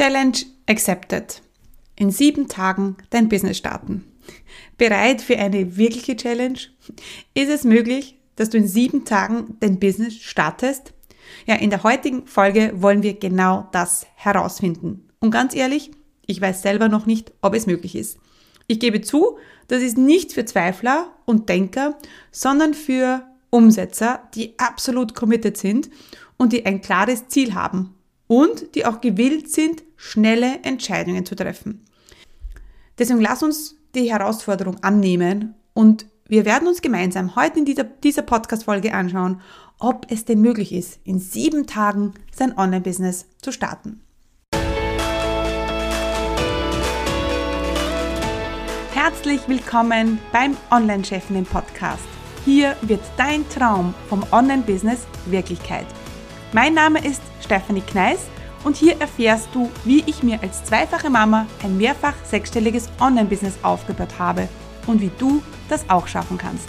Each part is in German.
Challenge accepted. In sieben Tagen dein Business starten. Bereit für eine wirkliche Challenge? Ist es möglich, dass du in sieben Tagen dein Business startest? Ja, in der heutigen Folge wollen wir genau das herausfinden. Und ganz ehrlich, ich weiß selber noch nicht, ob es möglich ist. Ich gebe zu, das ist nicht für Zweifler und Denker, sondern für Umsetzer, die absolut committed sind und die ein klares Ziel haben und die auch gewillt sind, schnelle Entscheidungen zu treffen. Deswegen lass uns die Herausforderung annehmen und wir werden uns gemeinsam heute in dieser, dieser Podcast-Folge anschauen, ob es denn möglich ist, in sieben Tagen sein Online-Business zu starten. Herzlich willkommen beim Online-Chefen im Podcast. Hier wird dein Traum vom Online-Business Wirklichkeit. Mein Name ist Stephanie Kneis und hier erfährst du, wie ich mir als zweifache Mama ein mehrfach sechsstelliges Online-Business aufgebaut habe und wie du das auch schaffen kannst.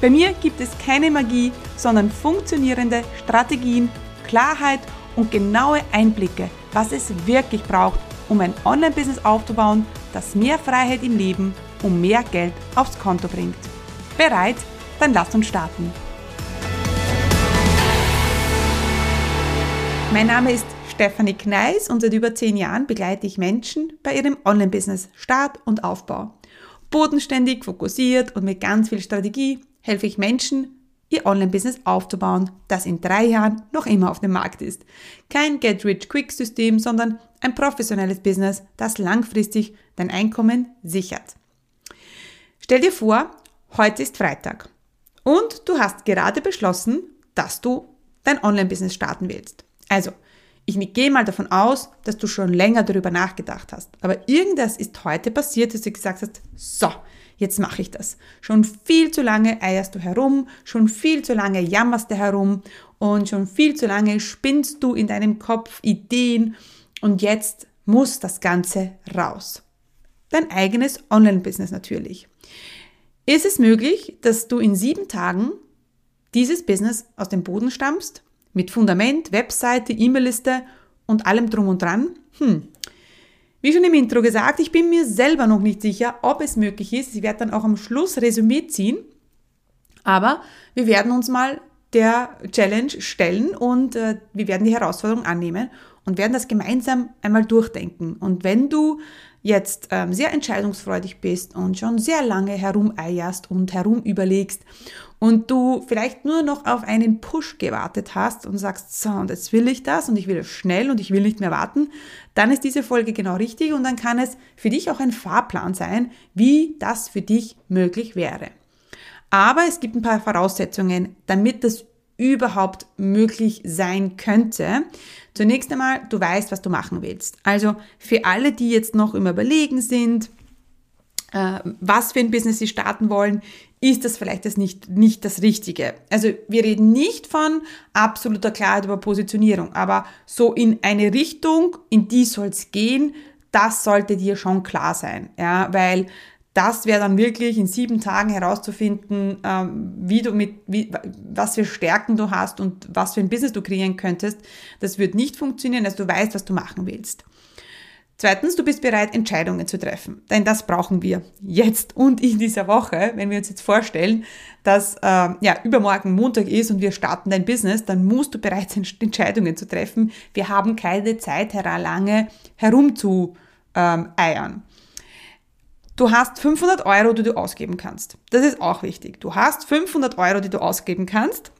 Bei mir gibt es keine Magie, sondern funktionierende Strategien, Klarheit und genaue Einblicke, was es wirklich braucht, um ein Online-Business aufzubauen, das mehr Freiheit im Leben und mehr Geld aufs Konto bringt. Bereit? Dann lass uns starten. Mein Name ist Stefanie Kneis und seit über zehn Jahren begleite ich Menschen bei ihrem Online-Business Start und Aufbau. Bodenständig, fokussiert und mit ganz viel Strategie helfe ich Menschen, ihr Online-Business aufzubauen, das in drei Jahren noch immer auf dem Markt ist. Kein Get-Rich-Quick-System, sondern ein professionelles Business, das langfristig dein Einkommen sichert. Stell dir vor, heute ist Freitag und du hast gerade beschlossen, dass du dein Online-Business starten willst. Also, ich gehe mal davon aus, dass du schon länger darüber nachgedacht hast. Aber irgendwas ist heute passiert, dass du gesagt hast, so, jetzt mache ich das. Schon viel zu lange eierst du herum, schon viel zu lange jammerst du herum und schon viel zu lange spinnst du in deinem Kopf Ideen und jetzt muss das Ganze raus. Dein eigenes Online-Business natürlich. Ist es möglich, dass du in sieben Tagen dieses Business aus dem Boden stammst? Mit Fundament, Webseite, E-Mail-Liste und allem drum und dran? Hm. Wie schon im Intro gesagt, ich bin mir selber noch nicht sicher, ob es möglich ist. Ich werde dann auch am Schluss Resümee ziehen. Aber wir werden uns mal der Challenge stellen und äh, wir werden die Herausforderung annehmen und werden das gemeinsam einmal durchdenken. Und wenn du jetzt ähm, sehr entscheidungsfreudig bist und schon sehr lange herumeierst und herumüberlegst und du vielleicht nur noch auf einen Push gewartet hast und sagst, so, und jetzt will ich das und ich will es schnell und ich will nicht mehr warten, dann ist diese Folge genau richtig und dann kann es für dich auch ein Fahrplan sein, wie das für dich möglich wäre. Aber es gibt ein paar Voraussetzungen, damit das überhaupt möglich sein könnte. Zunächst einmal, du weißt, was du machen willst. Also für alle, die jetzt noch im Überlegen sind, äh, was für ein Business sie starten wollen, ist das vielleicht das nicht, nicht das Richtige. Also wir reden nicht von absoluter Klarheit über Positionierung, aber so in eine Richtung, in die soll es gehen, das sollte dir schon klar sein. Ja, weil das wäre dann wirklich in sieben Tagen herauszufinden, ähm, wie du mit, wie, was für Stärken du hast und was für ein Business du kreieren könntest. Das wird nicht funktionieren, dass du weißt, was du machen willst. Zweitens, du bist bereit, Entscheidungen zu treffen. Denn das brauchen wir jetzt und in dieser Woche. Wenn wir uns jetzt vorstellen, dass äh, ja, übermorgen Montag ist und wir starten dein Business, dann musst du bereit sein, Entscheidungen zu treffen. Wir haben keine Zeit, lange herumzueiern. Ähm, Du hast 500 Euro, die du ausgeben kannst. Das ist auch wichtig. Du hast 500 Euro, die du ausgeben kannst.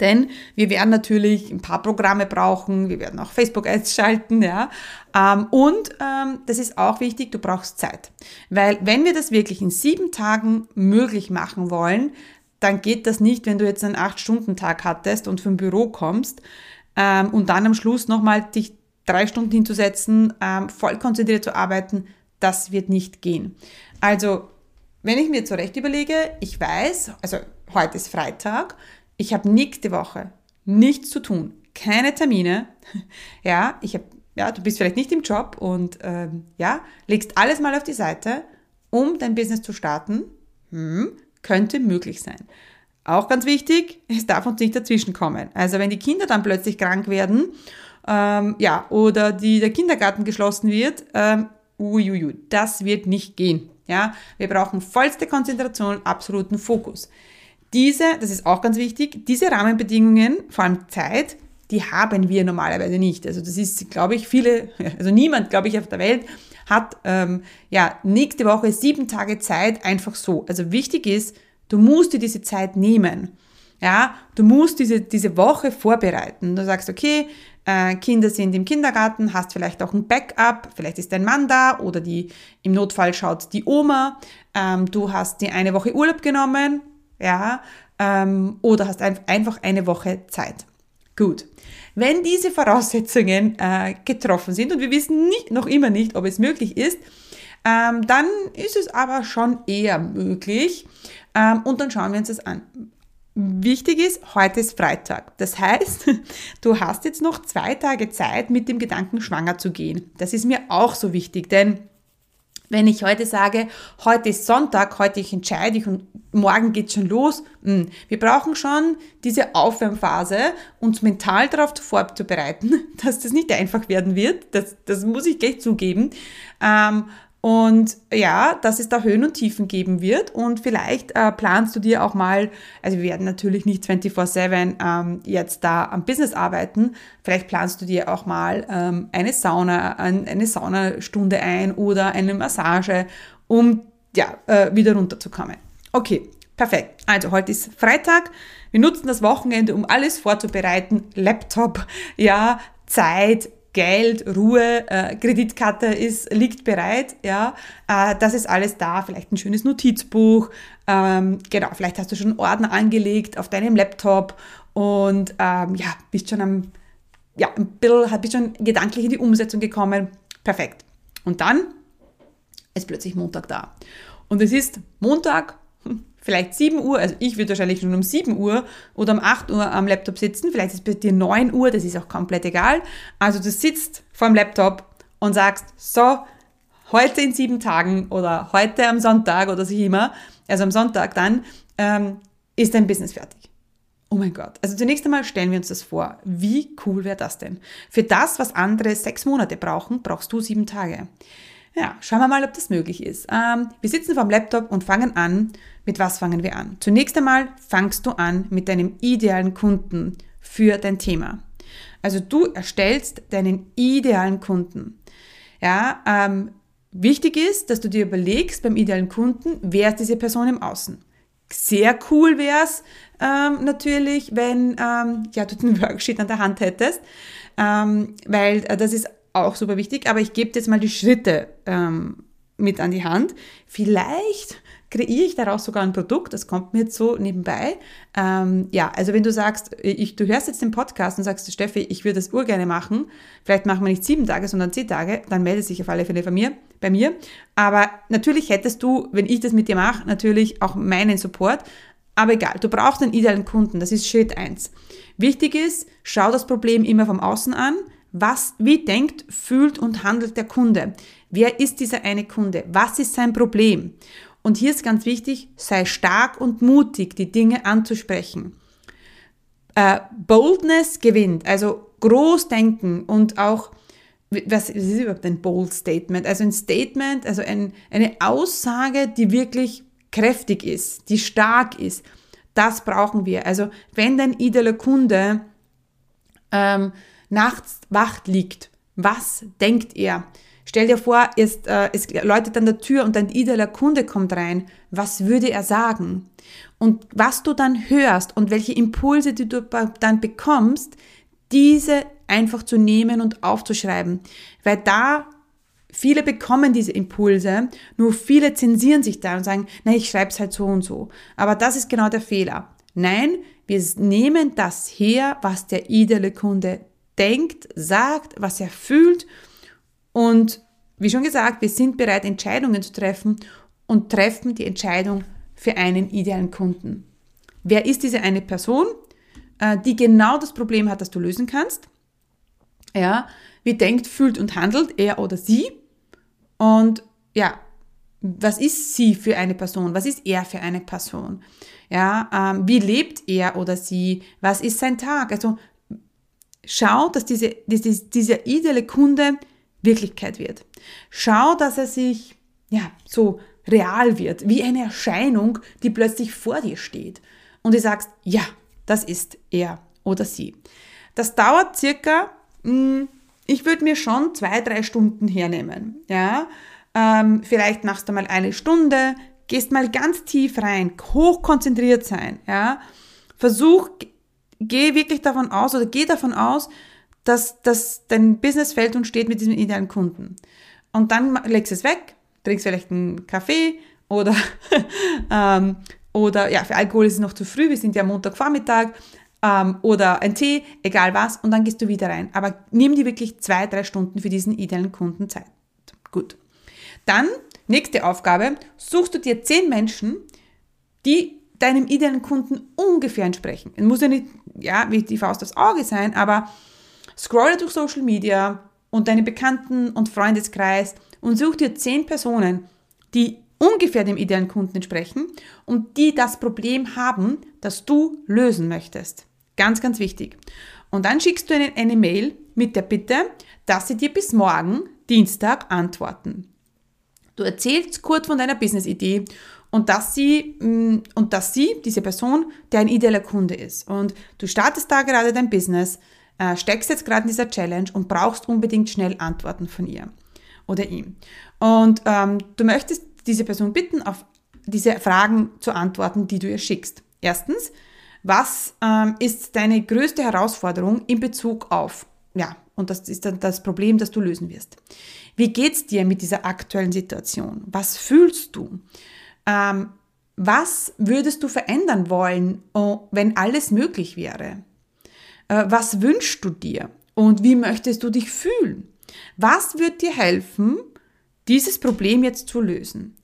Denn wir werden natürlich ein paar Programme brauchen, wir werden auch Facebook-Ads schalten, ja. Ähm, und ähm, das ist auch wichtig, du brauchst Zeit. Weil wenn wir das wirklich in sieben Tagen möglich machen wollen, dann geht das nicht, wenn du jetzt einen Acht-Stunden-Tag hattest und vom Büro kommst ähm, und dann am Schluss nochmal dich drei Stunden hinzusetzen, voll konzentriert zu arbeiten, das wird nicht gehen. Also, wenn ich mir zurecht überlege, ich weiß, also heute ist Freitag, ich habe nächste Woche nichts zu tun, keine Termine. Ja, ich habe, ja, du bist vielleicht nicht im Job und ähm, ja, legst alles mal auf die Seite, um dein Business zu starten. Hm, könnte möglich sein. Auch ganz wichtig, es darf uns nicht dazwischen kommen. Also wenn die Kinder dann plötzlich krank werden ähm, ja, oder die, der Kindergarten geschlossen wird, ähm, uiuiui, das wird nicht gehen. Ja, wir brauchen vollste Konzentration, absoluten Fokus. Diese, das ist auch ganz wichtig, diese Rahmenbedingungen, vor allem Zeit, die haben wir normalerweise nicht. Also das ist, glaube ich, viele, also niemand, glaube ich, auf der Welt hat ähm, ja nächste Woche sieben Tage Zeit einfach so. Also wichtig ist, du musst dir diese Zeit nehmen. Ja, du musst diese, diese Woche vorbereiten. Du sagst, okay, äh, Kinder sind im Kindergarten, hast vielleicht auch ein Backup, vielleicht ist dein Mann da oder die, im Notfall schaut die Oma, ähm, du hast die eine Woche Urlaub genommen, ja, ähm, oder hast ein, einfach eine Woche Zeit. Gut. Wenn diese Voraussetzungen äh, getroffen sind und wir wissen nicht, noch immer nicht, ob es möglich ist, ähm, dann ist es aber schon eher möglich ähm, und dann schauen wir uns das an. Wichtig ist, heute ist Freitag. Das heißt, du hast jetzt noch zwei Tage Zeit, mit dem Gedanken schwanger zu gehen. Das ist mir auch so wichtig, denn wenn ich heute sage, heute ist Sonntag, heute ich entscheide ich und morgen geht's schon los, hm, wir brauchen schon diese Aufwärmphase, uns mental darauf vorzubereiten, dass das nicht einfach werden wird. Das, das muss ich gleich zugeben. Ähm, und ja, dass es da Höhen und Tiefen geben wird. Und vielleicht äh, planst du dir auch mal, also wir werden natürlich nicht 24-7 ähm, jetzt da am Business arbeiten. Vielleicht planst du dir auch mal ähm, eine Sauna, ein, eine Saunastunde ein oder eine Massage, um ja, äh, wieder runterzukommen. Okay, perfekt. Also heute ist Freitag. Wir nutzen das Wochenende, um alles vorzubereiten. Laptop, ja, Zeit, Geld, Ruhe, äh, Kreditkarte ist, liegt bereit, ja, äh, das ist alles da, vielleicht ein schönes Notizbuch, ähm, genau, vielleicht hast du schon Ordner angelegt auf deinem Laptop und ähm, ja, bist schon am, ja, ein bisschen, bist schon gedanklich in die Umsetzung gekommen, perfekt. Und dann ist plötzlich Montag da. Und es ist Montag, vielleicht 7 Uhr, also ich würde wahrscheinlich schon um 7 Uhr oder um 8 Uhr am Laptop sitzen, vielleicht ist es bei dir 9 Uhr, das ist auch komplett egal. Also du sitzt vor dem Laptop und sagst, so, heute in sieben Tagen oder heute am Sonntag oder so immer, also am Sonntag dann, ähm, ist dein Business fertig. Oh mein Gott. Also zunächst einmal stellen wir uns das vor. Wie cool wäre das denn? Für das, was andere sechs Monate brauchen, brauchst du sieben Tage. Ja, schauen wir mal, ob das möglich ist. Ähm, wir sitzen vorm Laptop und fangen an. Mit was fangen wir an? Zunächst einmal fangst du an mit deinem idealen Kunden für dein Thema. Also du erstellst deinen idealen Kunden. Ja, ähm, wichtig ist, dass du dir überlegst beim idealen Kunden, wer ist diese Person im Außen. Sehr cool wäre es ähm, natürlich, wenn ähm, ja, du den Worksheet an der Hand hättest, ähm, weil äh, das ist auch super wichtig, aber ich gebe jetzt mal die Schritte ähm, mit an die Hand. Vielleicht kreiere ich daraus sogar ein Produkt, das kommt mir jetzt so nebenbei. Ähm, ja, also wenn du sagst, ich, du hörst jetzt den Podcast und sagst, Steffi, ich würde das urgerne machen, vielleicht machen wir nicht sieben Tage, sondern zehn Tage, dann melde dich auf alle Fälle bei mir, bei mir. Aber natürlich hättest du, wenn ich das mit dir mache, natürlich auch meinen Support. Aber egal, du brauchst einen idealen Kunden, das ist Schritt eins. Wichtig ist, schau das Problem immer vom Außen an, was, wie denkt, fühlt und handelt der Kunde? Wer ist dieser eine Kunde? Was ist sein Problem? Und hier ist ganz wichtig, sei stark und mutig, die Dinge anzusprechen. Äh, Boldness gewinnt, also groß denken und auch, was, ist überhaupt ein Bold Statement? Also ein Statement, also ein, eine Aussage, die wirklich kräftig ist, die stark ist. Das brauchen wir. Also wenn dein idealer Kunde ähm, nachts wacht liegt, was denkt er? Stell dir vor, ist, äh, es läutet an der Tür und ein idealer Kunde kommt rein. Was würde er sagen? Und was du dann hörst und welche Impulse, die du dann bekommst, diese einfach zu nehmen und aufzuschreiben. Weil da viele bekommen diese Impulse, nur viele zensieren sich da und sagen, na, ich schreibe es halt so und so. Aber das ist genau der Fehler. Nein, wir nehmen das her, was der ideale Kunde denkt, sagt, was er fühlt. Und wie schon gesagt, wir sind bereit, Entscheidungen zu treffen und treffen die Entscheidung für einen idealen Kunden. Wer ist diese eine Person, äh, die genau das Problem hat, das du lösen kannst? Ja, wie denkt, fühlt und handelt er oder sie? Und ja, was ist sie für eine Person? Was ist er für eine Person? Ja, ähm, wie lebt er oder sie? Was ist sein Tag? Also schau, dass diese, diese, dieser ideale Kunde Wirklichkeit wird. Schau, dass er sich ja, so real wird, wie eine Erscheinung, die plötzlich vor dir steht. Und du sagst, ja, das ist er oder sie. Das dauert circa, hm, ich würde mir schon zwei, drei Stunden hernehmen. Ja? Ähm, vielleicht machst du mal eine Stunde, gehst mal ganz tief rein, hochkonzentriert sein. Ja? Versuch, geh wirklich davon aus oder geh davon aus, dass, dass dein Business fällt und steht mit diesem idealen Kunden. Und dann legst du es weg, trinkst vielleicht einen Kaffee oder, ähm, oder ja, für Alkohol ist es noch zu früh, wir sind ja Montagvormittag, ähm, oder ein Tee, egal was, und dann gehst du wieder rein. Aber nimm dir wirklich zwei, drei Stunden für diesen idealen Kunden Zeit. Gut. Dann, nächste Aufgabe, suchst du dir zehn Menschen, die deinem idealen Kunden ungefähr entsprechen. Es muss ja nicht, ja, wie die Faust aufs Auge sein, aber scrolle durch Social Media und deine Bekannten- und Freundeskreis und such dir zehn Personen, die ungefähr dem idealen Kunden entsprechen und die das Problem haben, das du lösen möchtest. Ganz, ganz wichtig. Und dann schickst du ihnen eine Mail mit der Bitte, dass sie dir bis morgen, Dienstag, antworten. Du erzählst kurz von deiner Business-Idee und dass sie, mm, und dass sie, diese Person, dein idealer Kunde ist. Und du startest da gerade dein Business, äh, steckst jetzt gerade in dieser Challenge und brauchst unbedingt schnell Antworten von ihr oder ihm. Und ähm, du möchtest diese Person bitten, auf diese Fragen zu antworten, die du ihr schickst. Erstens, was ähm, ist deine größte Herausforderung in Bezug auf, ja, und das ist dann das Problem, das du lösen wirst. Wie geht's dir mit dieser aktuellen Situation? Was fühlst du? Ähm, was würdest du verändern wollen, wenn alles möglich wäre? Äh, was wünschst du dir? Und wie möchtest du dich fühlen? Was wird dir helfen, dieses Problem jetzt zu lösen?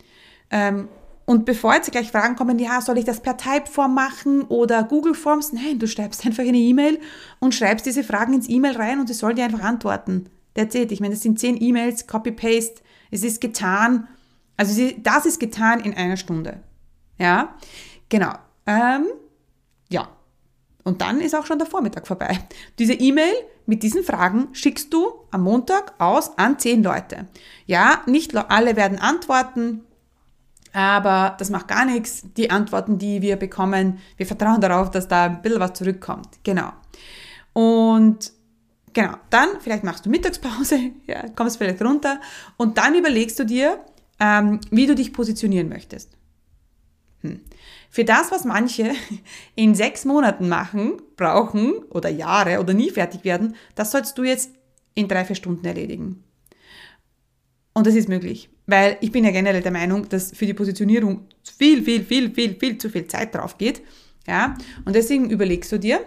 Ähm, und bevor jetzt gleich Fragen kommen, ja, soll ich das per Typeform machen oder Google Forms? Nein, du schreibst einfach eine E-Mail und schreibst diese Fragen ins E-Mail rein und sie sollen dir einfach antworten. That's it. Ich meine, das sind zehn E-Mails, Copy-Paste, es ist getan. Also das ist getan in einer Stunde. Ja, genau. Ähm, ja, und dann ist auch schon der Vormittag vorbei. Diese E-Mail mit diesen Fragen schickst du am Montag aus an zehn Leute. Ja, nicht alle werden antworten. Aber das macht gar nichts. Die Antworten, die wir bekommen, wir vertrauen darauf, dass da ein bisschen was zurückkommt. Genau. Und genau, dann vielleicht machst du Mittagspause, ja, kommst vielleicht runter und dann überlegst du dir, ähm, wie du dich positionieren möchtest. Hm. Für das, was manche in sechs Monaten machen, brauchen oder Jahre oder nie fertig werden, das sollst du jetzt in drei, vier Stunden erledigen. Und das ist möglich. Weil ich bin ja generell der Meinung, dass für die Positionierung viel, viel, viel, viel, viel zu viel Zeit drauf geht. Ja? Und deswegen überlegst du dir,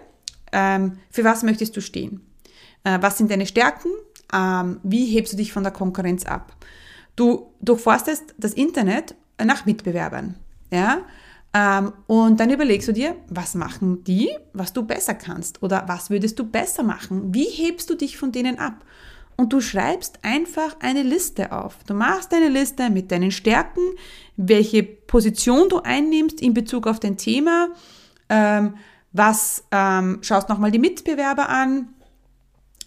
ähm, für was möchtest du stehen? Äh, was sind deine Stärken? Ähm, wie hebst du dich von der Konkurrenz ab? Du durchforstest das Internet nach Mitbewerbern. Ja? Ähm, und dann überlegst du dir, was machen die, was du besser kannst? Oder was würdest du besser machen? Wie hebst du dich von denen ab? und du schreibst einfach eine Liste auf. Du machst eine Liste mit deinen Stärken, welche Position du einnimmst in Bezug auf dein Thema, ähm, was ähm, schaust nochmal die Mitbewerber an,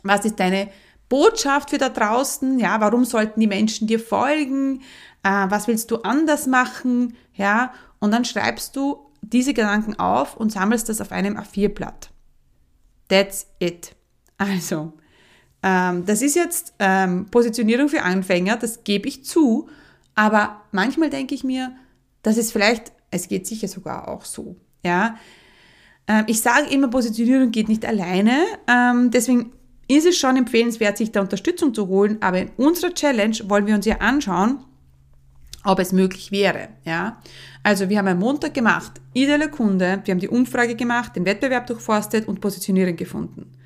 was ist deine Botschaft für da draußen, ja, warum sollten die Menschen dir folgen, äh, was willst du anders machen, ja, und dann schreibst du diese Gedanken auf und sammelst das auf einem A4-Blatt. That's it. Also, ähm, das ist jetzt ähm, Positionierung für Anfänger, das gebe ich zu, aber manchmal denke ich mir, das ist vielleicht, es geht sicher sogar auch so. Ja? Ähm, ich sage immer, Positionierung geht nicht alleine, ähm, deswegen ist es schon empfehlenswert, sich da Unterstützung zu holen, aber in unserer Challenge wollen wir uns ja anschauen, ob es möglich wäre. Ja? Also wir haben am Montag gemacht, ideale Kunde, wir haben die Umfrage gemacht, den Wettbewerb durchforstet und Positionierung gefunden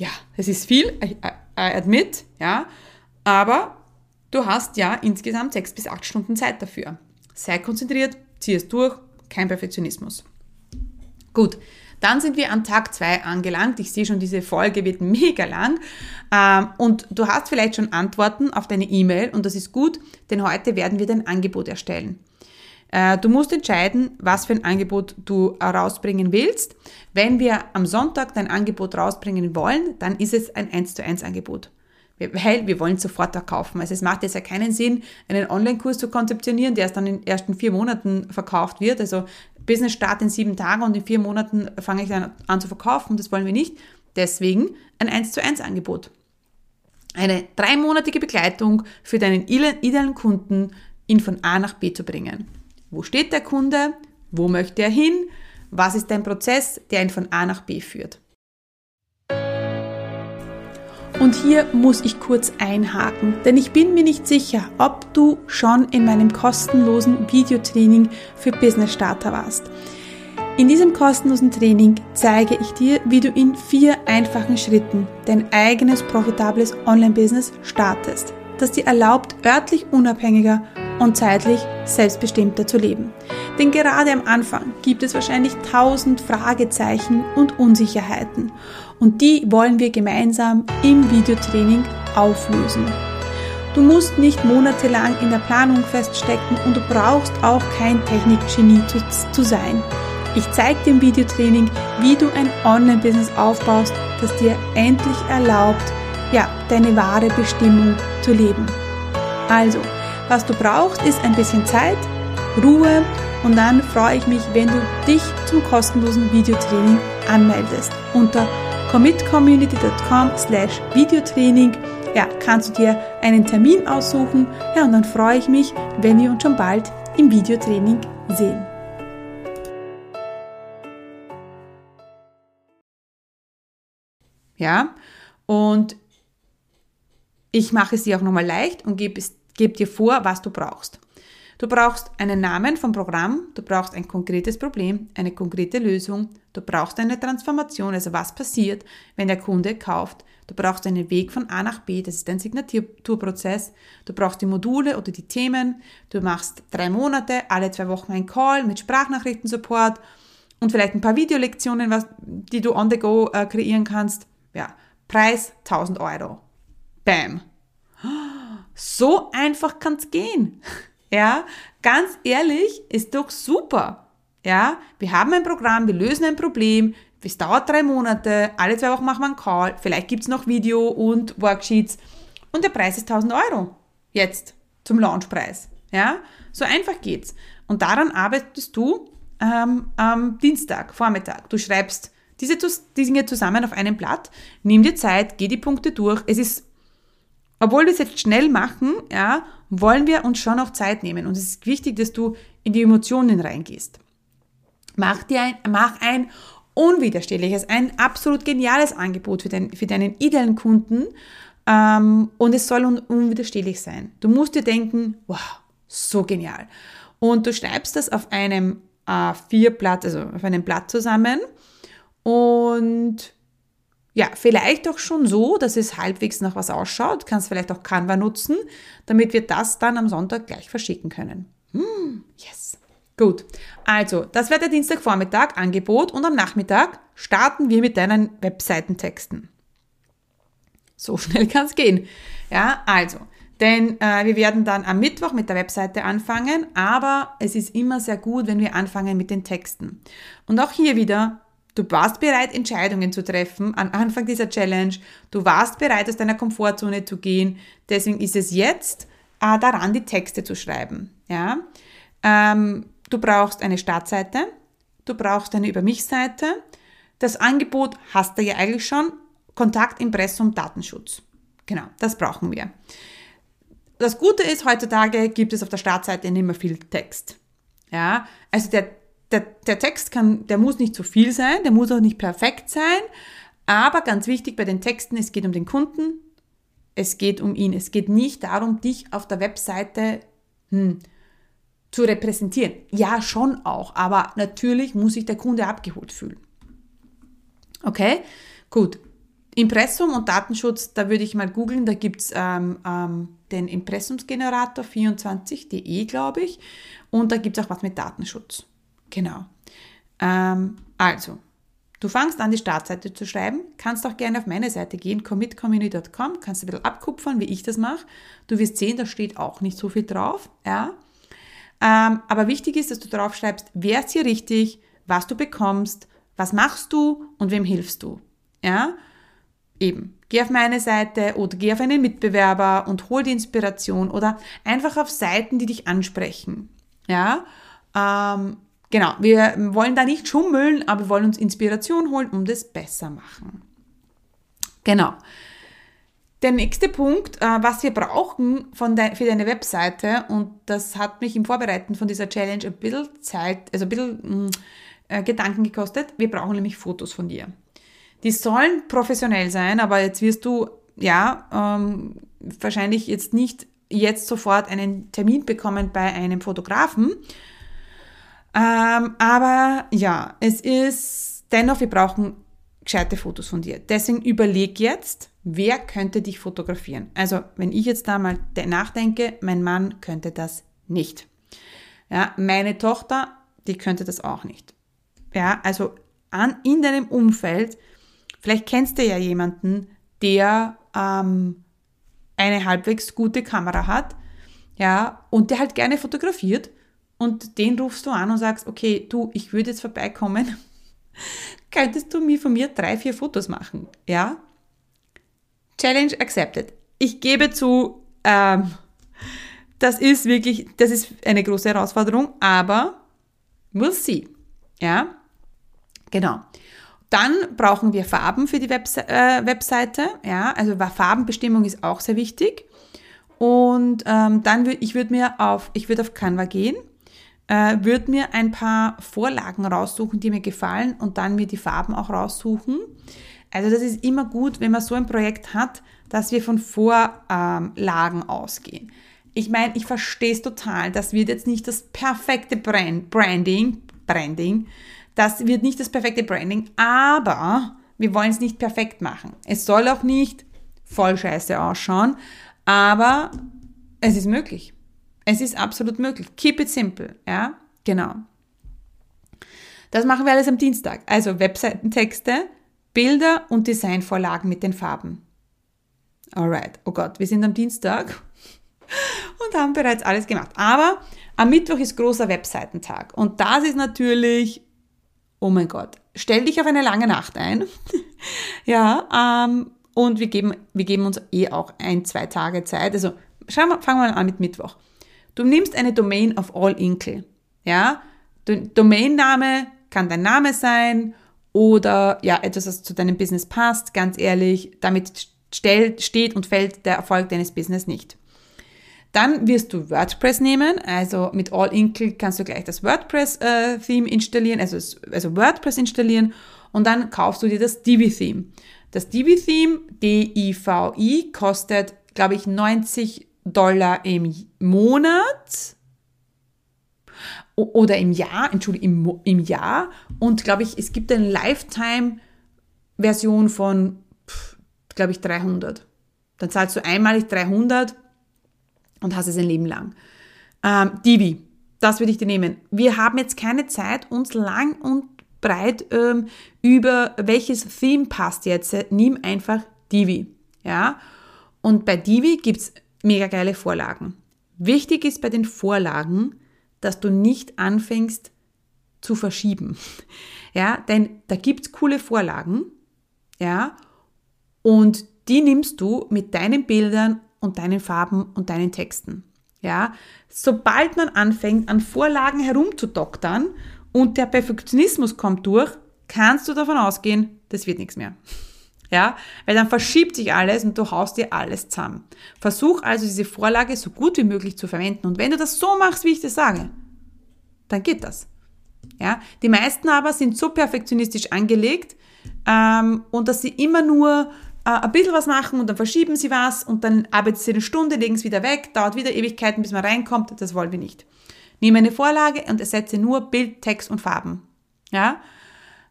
ja, es ist viel, I, I admit, ja, aber du hast ja insgesamt sechs bis acht Stunden Zeit dafür. Sei konzentriert, zieh es durch, kein Perfektionismus. Gut, dann sind wir an Tag zwei angelangt. Ich sehe schon, diese Folge wird mega lang. Ähm, und du hast vielleicht schon Antworten auf deine E-Mail und das ist gut, denn heute werden wir dein Angebot erstellen. Äh, du musst entscheiden, was für ein Angebot du rausbringen willst. Wenn wir am Sonntag dein Angebot rausbringen wollen, dann ist es ein 1 zu 1 Angebot. Weil wir wollen sofort verkaufen. Also es macht jetzt ja keinen Sinn, einen Online-Kurs zu konzeptionieren, der erst dann in den ersten vier Monaten verkauft wird. Also Business Start in sieben Tagen und in vier Monaten fange ich dann an zu verkaufen. Das wollen wir nicht. Deswegen ein 1 zu 1 Angebot. Eine dreimonatige Begleitung für deinen idealen Kunden, ihn von A nach B zu bringen. Wo steht der Kunde? Wo möchte er hin? Was ist dein Prozess, der ihn von A nach B führt? Und hier muss ich kurz einhaken, denn ich bin mir nicht sicher, ob du schon in meinem kostenlosen Videotraining für Business Starter warst. In diesem kostenlosen Training zeige ich dir, wie du in vier einfachen Schritten dein eigenes profitables Online-Business startest, das dir erlaubt, örtlich unabhängiger und zeitlich selbstbestimmter zu leben. Denn gerade am Anfang gibt es wahrscheinlich tausend Fragezeichen und Unsicherheiten und die wollen wir gemeinsam im Videotraining auflösen. Du musst nicht monatelang in der Planung feststecken und du brauchst auch kein Technikgenie zu, zu sein. Ich zeige dir im Videotraining, wie du ein Online-Business aufbaust, das dir endlich erlaubt, ja, deine wahre Bestimmung zu leben. Also, was du brauchst, ist ein bisschen Zeit, Ruhe und dann freue ich mich, wenn du dich zum kostenlosen Videotraining anmeldest. Unter commitcommunity.com slash Videotraining ja, kannst du dir einen Termin aussuchen. Ja, und dann freue ich mich, wenn wir uns schon bald im Videotraining sehen. Ja, und ich mache es dir auch nochmal leicht und gebe, gebe dir vor, was du brauchst. Du brauchst einen Namen vom Programm, du brauchst ein konkretes Problem, eine konkrete Lösung, du brauchst eine Transformation, also was passiert, wenn der Kunde kauft. Du brauchst einen Weg von A nach B, das ist dein Signaturprozess. Du brauchst die Module oder die Themen. Du machst drei Monate, alle zwei Wochen ein Call mit Sprachnachrichtensupport und vielleicht ein paar Videolektionen, die du on the go äh, kreieren kannst. Ja, Preis 1000 Euro. Bam. So einfach kann es gehen. Ja, ganz ehrlich, ist doch super. Ja, wir haben ein Programm, wir lösen ein Problem, es dauert drei Monate, alle zwei Wochen machen wir einen Call, vielleicht gibt es noch Video und Worksheets und der Preis ist 1000 Euro. Jetzt zum Launchpreis. Ja, so einfach geht's. Und daran arbeitest du ähm, am Dienstag, Vormittag. Du schreibst diese, Dinge zusammen auf einem Blatt, nimm dir Zeit, geh die Punkte durch. Es ist, obwohl wir es jetzt schnell machen, ja, wollen wir uns schon auch Zeit nehmen. Und es ist wichtig, dass du in die Emotionen reingehst. Mach dir ein, mach ein unwiderstehliches, ein absolut geniales Angebot für, den, für deinen idealen Kunden. Ähm, und es soll un, unwiderstehlich sein. Du musst dir denken, wow, so genial. Und du schreibst das auf einem A4-Blatt, also auf einem Blatt zusammen und ja, vielleicht auch schon so, dass es halbwegs nach was ausschaut. Kannst vielleicht auch Canva nutzen, damit wir das dann am Sonntag gleich verschicken können. Hm, yes. Gut. Also, das wäre der Dienstagvormittag Angebot und am Nachmittag starten wir mit deinen Webseitentexten. So schnell kann es gehen. Ja, also, denn äh, wir werden dann am Mittwoch mit der Webseite anfangen, aber es ist immer sehr gut, wenn wir anfangen mit den Texten. Und auch hier wieder Du warst bereit, Entscheidungen zu treffen am Anfang dieser Challenge. Du warst bereit, aus deiner Komfortzone zu gehen. Deswegen ist es jetzt äh, daran, die Texte zu schreiben. Ja? Ähm, du brauchst eine Startseite. Du brauchst eine Über mich-Seite. Das Angebot hast du ja eigentlich schon. Kontakt, Impressum, Datenschutz. Genau, das brauchen wir. Das Gute ist, heutzutage gibt es auf der Startseite nicht mehr viel Text. Ja, also der der, der Text kann, der muss nicht zu viel sein, der muss auch nicht perfekt sein, aber ganz wichtig bei den Texten, es geht um den Kunden, es geht um ihn. Es geht nicht darum, dich auf der Webseite hm, zu repräsentieren. Ja, schon auch, aber natürlich muss sich der Kunde abgeholt fühlen. Okay, gut. Impressum und Datenschutz, da würde ich mal googeln, da gibt es ähm, ähm, den Impressumsgenerator 24.de, glaube ich, und da gibt es auch was mit Datenschutz. Genau. Ähm, also, du fangst an, die Startseite zu schreiben, kannst auch gerne auf meine Seite gehen, commitcommunity.com, kannst ein bisschen abkupfern, wie ich das mache. Du wirst sehen, da steht auch nicht so viel drauf. Ja. Ähm, aber wichtig ist, dass du drauf schreibst, wer ist hier richtig, was du bekommst, was machst du und wem hilfst du. Ja, eben. Geh auf meine Seite oder geh auf einen Mitbewerber und hol die Inspiration oder einfach auf Seiten, die dich ansprechen. Ja, ähm, genau. Wir wollen da nicht schummeln, aber wir wollen uns Inspiration holen und es besser machen. Genau. Der nächste Punkt, äh, was wir brauchen de für deine Webseite, und das hat mich im Vorbereiten von dieser Challenge ein bisschen Zeit, also ein bisschen mm, äh, Gedanken gekostet. Wir brauchen nämlich Fotos von dir. Die sollen professionell sein, aber jetzt wirst du, ja, ähm, wahrscheinlich jetzt nicht jetzt sofort einen Termin bekommen bei einem Fotografen. Ähm, aber ja, es ist dennoch, wir brauchen gescheite Fotos von dir. Deswegen überleg jetzt, wer könnte dich fotografieren. Also, wenn ich jetzt da mal nachdenke, mein Mann könnte das nicht. Ja, meine Tochter, die könnte das auch nicht. Ja, also an, in deinem Umfeld Vielleicht kennst du ja jemanden, der ähm, eine halbwegs gute Kamera hat, ja, und der halt gerne fotografiert und den rufst du an und sagst, okay, du, ich würde jetzt vorbeikommen, könntest du mir von mir drei, vier Fotos machen, ja? Challenge accepted. Ich gebe zu, ähm, das ist wirklich, das ist eine große Herausforderung, aber we'll see, ja? Genau. Dann brauchen wir Farben für die Webse äh, Webseite. Ja, also Farbenbestimmung ist auch sehr wichtig. Und ähm, dann würde ich würde mir auf, ich würde auf Canva gehen, äh, würde mir ein paar Vorlagen raussuchen, die mir gefallen und dann mir die Farben auch raussuchen. Also das ist immer gut, wenn man so ein Projekt hat, dass wir von Vorlagen ähm, ausgehen. Ich meine, ich verstehe es total. Das wird jetzt nicht das perfekte Brand, Branding, Branding, das wird nicht das perfekte Branding, aber wir wollen es nicht perfekt machen. Es soll auch nicht voll scheiße ausschauen, aber es ist möglich. Es ist absolut möglich. Keep it simple, ja? Genau. Das machen wir alles am Dienstag. Also Webseitentexte, Bilder und Designvorlagen mit den Farben. Alright. Oh Gott, wir sind am Dienstag und haben bereits alles gemacht. Aber am Mittwoch ist großer Webseitentag. Und das ist natürlich oh mein Gott, stell dich auf eine lange Nacht ein. ja, ähm, und wir geben, wir geben uns eh auch ein, zwei Tage Zeit. Also schauen wir, fangen wir an mit Mittwoch. Du nimmst eine Domain auf All Inkle. Ja, Domainname kann dein Name sein oder ja, etwas, das zu deinem Business passt. Ganz ehrlich, damit stellt, steht und fällt der Erfolg deines Business nicht. Dann wirst du WordPress nehmen, also mit All Inkle kannst du gleich das WordPress-Theme äh, installieren, also, also WordPress installieren und dann kaufst du dir das Divi-Theme. Das Divi-Theme, D-I-V-I, kostet, glaube ich, 90 Dollar im Monat oder im Jahr, Entschuldigung, im, im Jahr und glaube ich, es gibt eine Lifetime-Version von, glaube ich, 300. Dann zahlst du einmalig 300 und hast es ein Leben lang. Ähm, Divi, das würde ich dir nehmen. Wir haben jetzt keine Zeit, uns lang und breit ähm, über welches Theme passt jetzt. Nimm einfach Divi. Ja? Und bei Divi gibt es mega geile Vorlagen. Wichtig ist bei den Vorlagen, dass du nicht anfängst zu verschieben. Ja, denn da gibt es coole Vorlagen, ja, und die nimmst du mit deinen Bildern und deinen Farben und deinen Texten. Ja, sobald man anfängt, an Vorlagen herumzudoktern und der Perfektionismus kommt durch, kannst du davon ausgehen, das wird nichts mehr. Ja, weil dann verschiebt sich alles und du haust dir alles zusammen. Versuch also diese Vorlage so gut wie möglich zu verwenden. Und wenn du das so machst, wie ich das sage, dann geht das. Ja, die meisten aber sind so perfektionistisch angelegt ähm, und dass sie immer nur äh, ein bisschen was machen und dann verschieben sie was und dann arbeitet sie eine Stunde, legen es wieder weg, dauert wieder Ewigkeiten, bis man reinkommt. Das wollen wir nicht. Nehme eine Vorlage und ersetze nur Bild, Text und Farben. Ja,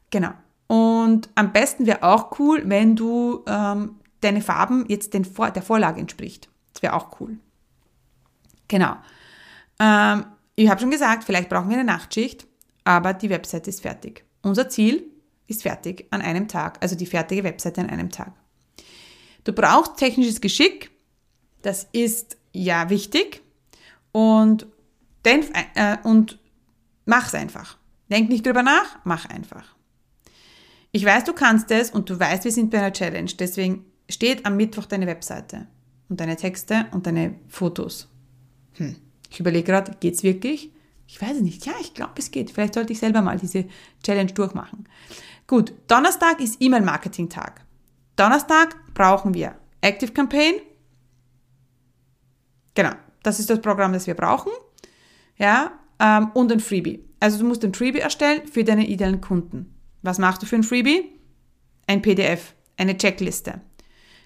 genau. Und am besten wäre auch cool, wenn du ähm, deine Farben jetzt den Vor der Vorlage entspricht. Das wäre auch cool. Genau. Ähm, ich habe schon gesagt, vielleicht brauchen wir eine Nachtschicht, aber die Webseite ist fertig. Unser Ziel ist fertig an einem Tag, also die fertige Webseite an einem Tag. Du brauchst technisches Geschick, das ist ja wichtig und Denk, äh, und mach's einfach. Denk nicht drüber nach, mach einfach. Ich weiß, du kannst es und du weißt, wir sind bei einer Challenge. Deswegen steht am Mittwoch deine Webseite und deine Texte und deine Fotos. Hm. Ich überlege gerade, geht's wirklich? Ich weiß es nicht. Ja, ich glaube, es geht. Vielleicht sollte ich selber mal diese Challenge durchmachen. Gut, Donnerstag ist E-Mail-Marketing-Tag. Donnerstag brauchen wir Active Campaign. Genau, das ist das Programm, das wir brauchen. Ja, ähm, und ein Freebie. Also du musst ein Freebie erstellen für deine idealen Kunden. Was machst du für ein Freebie? Ein PDF, eine Checkliste.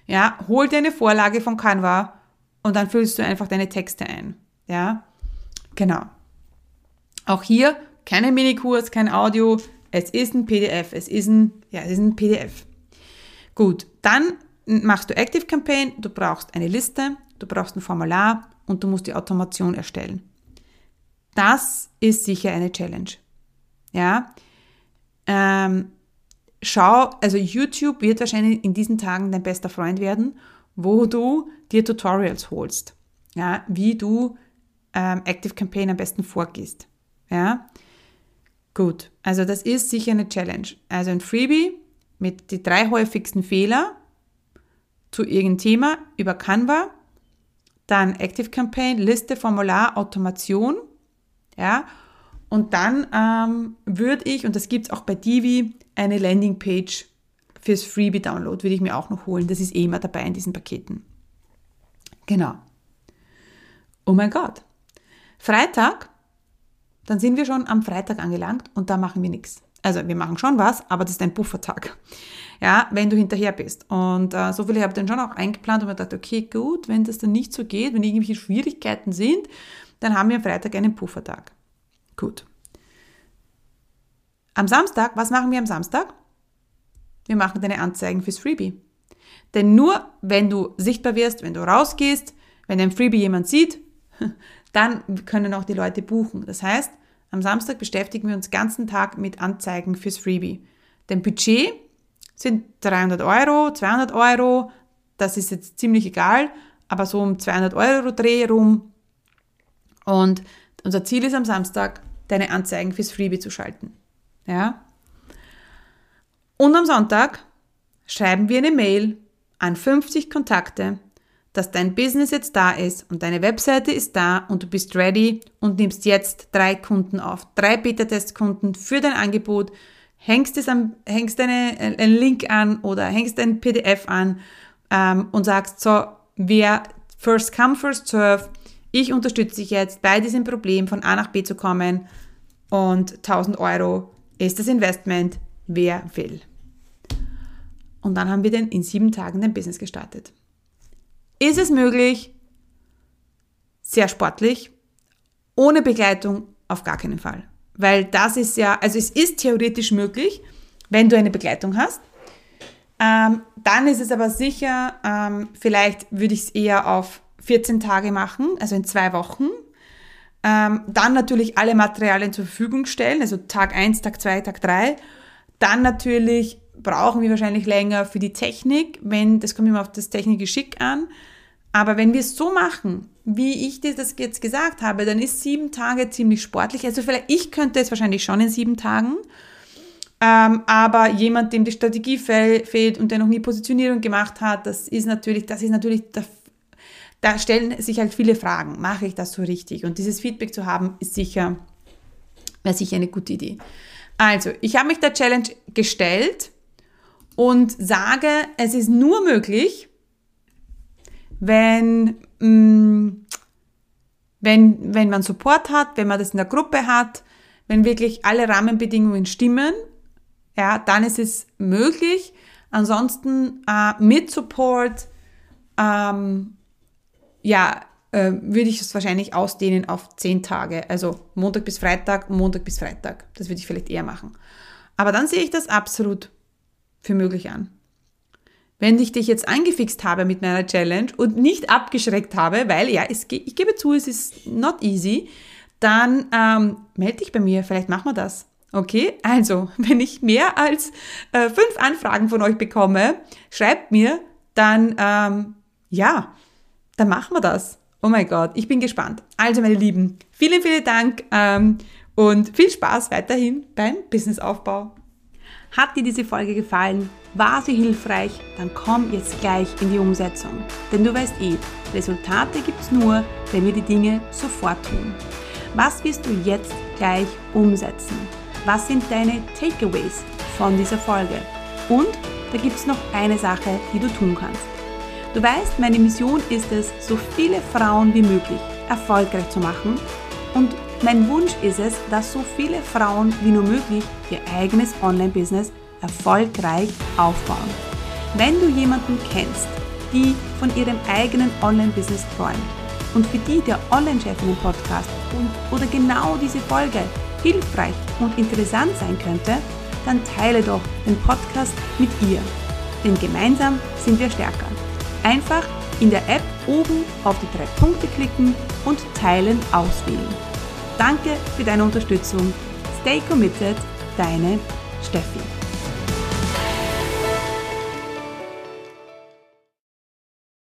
Ja, hol dir eine Vorlage von Canva und dann füllst du einfach deine Texte ein. Ja, genau. Auch hier keine Minikurs, kein Audio. Es ist ein PDF. Es ist ein, ja, es ist ein PDF. Gut, dann machst du Active Campaign. Du brauchst eine Liste, du brauchst ein Formular und du musst die Automation erstellen. Das ist sicher eine Challenge. Ja, ähm, schau, also YouTube wird wahrscheinlich in diesen Tagen dein bester Freund werden, wo du dir Tutorials holst, ja, wie du ähm, Active Campaign am besten vorgehst. Ja, gut. Also das ist sicher eine Challenge. Also ein Freebie mit die drei häufigsten Fehler zu irgendeinem Thema über Canva, dann Active Campaign, Liste, Formular, Automation, ja, und dann ähm, würde ich, und das gibt es auch bei Divi, eine Landingpage fürs Freebie-Download würde ich mir auch noch holen. Das ist eh immer dabei in diesen Paketen. Genau. Oh mein Gott. Freitag, dann sind wir schon am Freitag angelangt und da machen wir nichts. Also wir machen schon was, aber das ist ein Buffertag. Ja, wenn du hinterher bist. Und äh, so viele habe ich dann schon auch eingeplant und mir gedacht, okay, gut, wenn das dann nicht so geht, wenn irgendwelche Schwierigkeiten sind, dann haben wir am Freitag einen Puffertag. Gut. Am Samstag, was machen wir am Samstag? Wir machen deine Anzeigen fürs Freebie. Denn nur wenn du sichtbar wirst, wenn du rausgehst, wenn dein Freebie jemand sieht, dann können auch die Leute buchen. Das heißt, am Samstag beschäftigen wir uns den ganzen Tag mit Anzeigen fürs Freebie. Dein Budget sind 300 Euro, 200 Euro, das ist jetzt ziemlich egal, aber so um 200 Euro Dreh rum. Und unser Ziel ist am Samstag, deine Anzeigen fürs Freebie zu schalten. Ja? Und am Sonntag schreiben wir eine Mail an 50 Kontakte, dass dein Business jetzt da ist und deine Webseite ist da und du bist ready und nimmst jetzt drei Kunden auf, drei Beta-Test-Kunden für dein Angebot, hängst, es am, hängst eine, einen Link an oder hängst ein PDF an ähm, und sagst so, wer first come, first serve, ich unterstütze dich jetzt bei diesem Problem von A nach B zu kommen und 1000 Euro ist das Investment, wer will. Und dann haben wir dann in sieben Tagen dein Business gestartet. Ist es möglich? Sehr sportlich. Ohne Begleitung auf gar keinen Fall. Weil das ist ja, also es ist theoretisch möglich, wenn du eine Begleitung hast. Ähm, dann ist es aber sicher, ähm, vielleicht würde ich es eher auf 14 Tage machen, also in zwei Wochen. Ähm, dann natürlich alle Materialien zur Verfügung stellen, also Tag 1, Tag 2, Tag 3. Dann natürlich brauchen wir wahrscheinlich länger für die Technik, wenn, das kommt immer auf das Technikgeschick an. Aber wenn wir es so machen, wie ich dir das jetzt gesagt habe, dann ist sieben Tage ziemlich sportlich. Also vielleicht, ich könnte es wahrscheinlich schon in sieben Tagen. Ähm, aber jemand, dem die Strategie fehlt und der noch nie Positionierung gemacht hat, das ist natürlich, das ist natürlich der da stellen sich halt viele Fragen. Mache ich das so richtig? Und dieses Feedback zu haben, ist sicher, wäre sicher eine gute Idee. Also, ich habe mich der Challenge gestellt und sage, es ist nur möglich, wenn, mh, mm, wenn, wenn man Support hat, wenn man das in der Gruppe hat, wenn wirklich alle Rahmenbedingungen stimmen, ja, dann ist es möglich. Ansonsten äh, mit Support ähm, ja, äh, würde ich es wahrscheinlich ausdehnen auf zehn Tage. Also Montag bis Freitag, Montag bis Freitag. Das würde ich vielleicht eher machen. Aber dann sehe ich das absolut für möglich an. Wenn ich dich jetzt angefixt habe mit meiner Challenge und nicht abgeschreckt habe, weil ja, es, ich gebe zu, es ist not easy, dann ähm, melde dich bei mir, vielleicht machen wir das. Okay, also, wenn ich mehr als äh, fünf Anfragen von euch bekomme, schreibt mir, dann ähm, ja, dann machen wir das. Oh mein Gott, ich bin gespannt. Also meine Lieben, vielen, vielen Dank ähm, und viel Spaß weiterhin beim Businessaufbau. Hat dir diese Folge gefallen? War sie hilfreich? Dann komm jetzt gleich in die Umsetzung. Denn du weißt eh, Resultate gibt es nur, wenn wir die Dinge sofort tun. Was wirst du jetzt gleich umsetzen? Was sind deine Takeaways von dieser Folge? Und da gibt es noch eine Sache, die du tun kannst. Du weißt, meine Mission ist es, so viele Frauen wie möglich erfolgreich zu machen und mein Wunsch ist es, dass so viele Frauen wie nur möglich ihr eigenes Online-Business erfolgreich aufbauen. Wenn du jemanden kennst, die von ihrem eigenen Online-Business träumt und für die der Online-Chefinnen-Podcast oder genau diese Folge hilfreich und interessant sein könnte, dann teile doch den Podcast mit ihr. Denn gemeinsam sind wir stärker. Einfach in der App oben auf die drei Punkte klicken und Teilen auswählen. Danke für deine Unterstützung. Stay committed, deine Steffi.